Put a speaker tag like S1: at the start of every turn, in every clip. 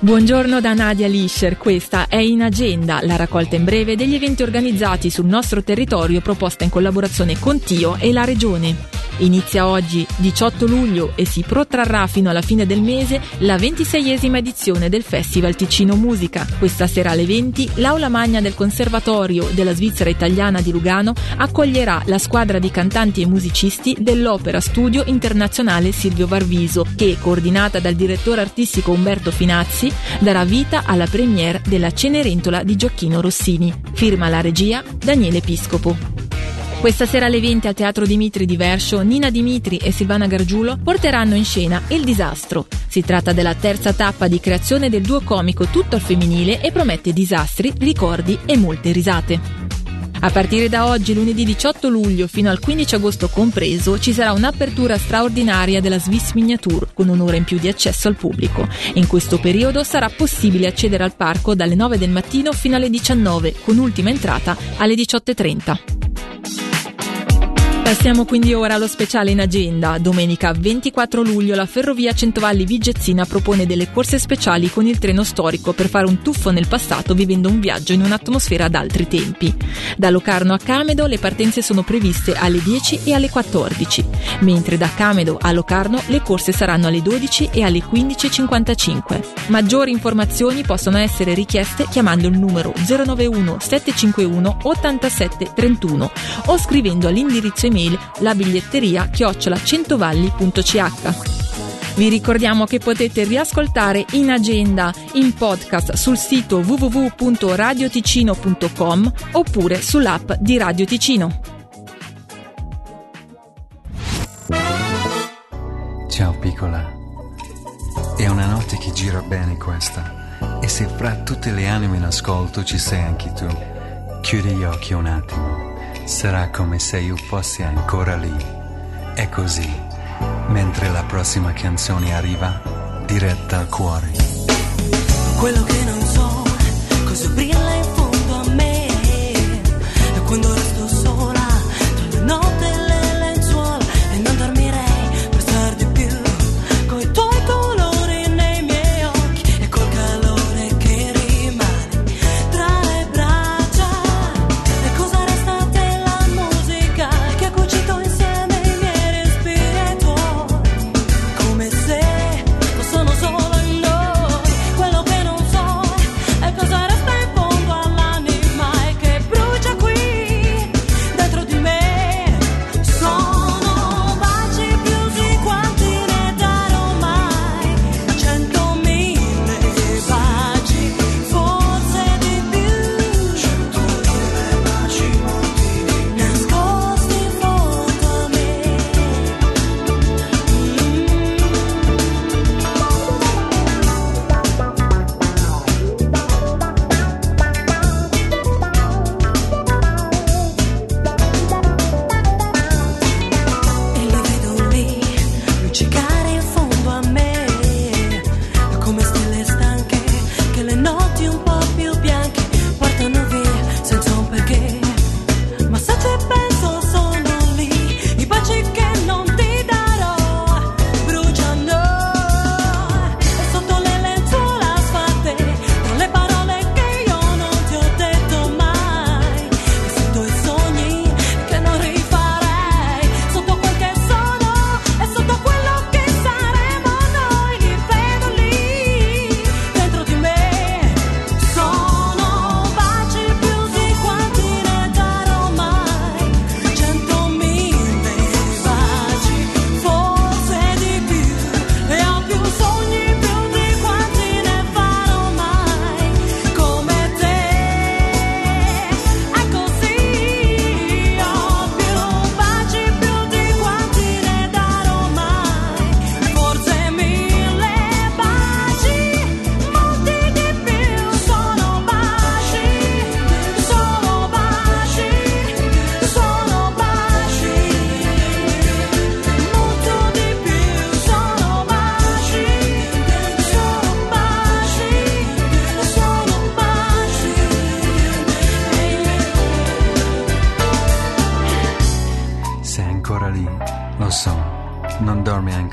S1: Buongiorno da Nadia Lischer, questa è In Agenda, la raccolta in breve degli eventi organizzati sul nostro territorio proposta in collaborazione con Tio e la Regione. Inizia oggi, 18 luglio, e si protrarrà fino alla fine del mese la 26esima edizione del Festival Ticino Musica. Questa sera alle 20 l'Aula Magna del Conservatorio della Svizzera Italiana di Lugano accoglierà la squadra di cantanti e musicisti dell'Opera Studio Internazionale Silvio Varviso, che, coordinata dal direttore artistico Umberto Finazzi, darà vita alla premiere della Cenerentola di Gioacchino Rossini. Firma la regia Daniele Piscopo. Questa sera alle 20 al Teatro Dimitri di Verscio, Nina Dimitri e Silvana Gargiulo porteranno in scena Il disastro. Si tratta della terza tappa di creazione del duo comico tutto al femminile e promette disastri, ricordi e molte risate. A partire da oggi, lunedì 18 luglio fino al 15 agosto compreso, ci sarà un'apertura straordinaria della Swiss Miniature con un'ora in più di accesso al pubblico. In questo periodo sarà possibile accedere al parco dalle 9 del mattino fino alle 19, con ultima entrata alle 18.30. Passiamo quindi ora allo speciale in agenda. Domenica 24 luglio la Ferrovia Centovalli Vigezzina propone delle corse speciali con il treno storico per fare un tuffo nel passato vivendo un viaggio in un'atmosfera d'altri tempi. Da Locarno a Camedo le partenze sono previste alle 10 e alle 14, mentre da Camedo a Locarno le corse saranno alle 12 e alle 15.55. Maggiori informazioni possono essere richieste chiamando il numero 091 751 87 31 o scrivendo all'indirizzo email mail la biglietteria chiocciola centovalli.ch. Vi ricordiamo che potete riascoltare in agenda in podcast sul sito www.radioticino.com oppure sull'app di Radio Ticino.
S2: Ciao piccola, è una notte che gira bene questa e se fra tutte le anime in ascolto ci sei anche tu, chiudi gli occhi un attimo sarà come se io fossi ancora lì. È così, mentre la prossima canzone arriva, diretta al cuore.
S3: Quello che non so,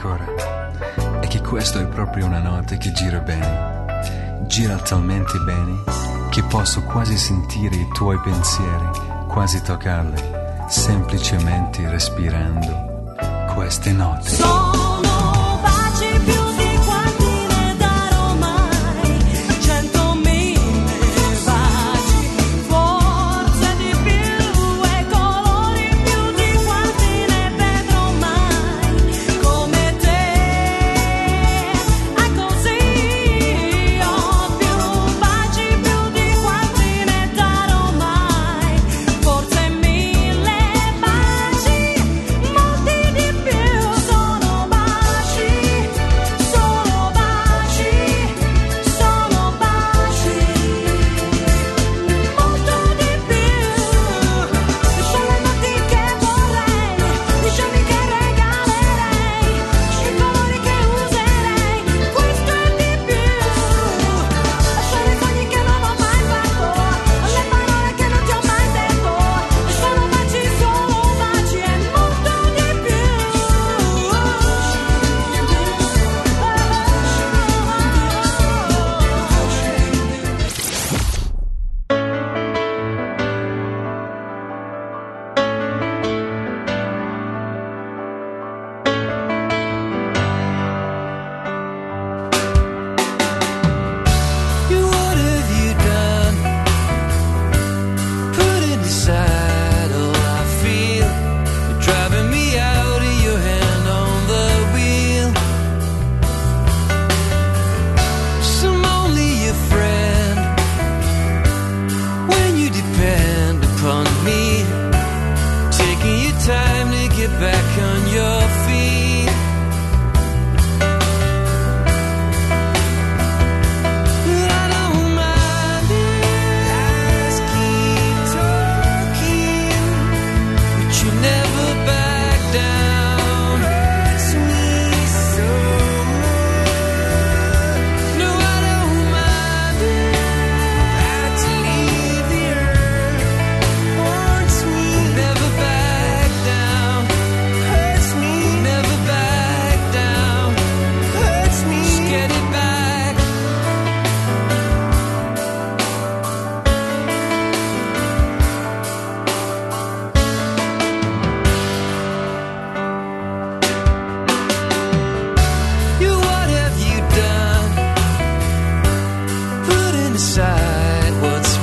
S2: ancora è che questa è proprio una notte che gira bene. Gira talmente bene che posso quasi sentire i tuoi pensieri, quasi toccarli, semplicemente respirando queste
S4: note. decide what's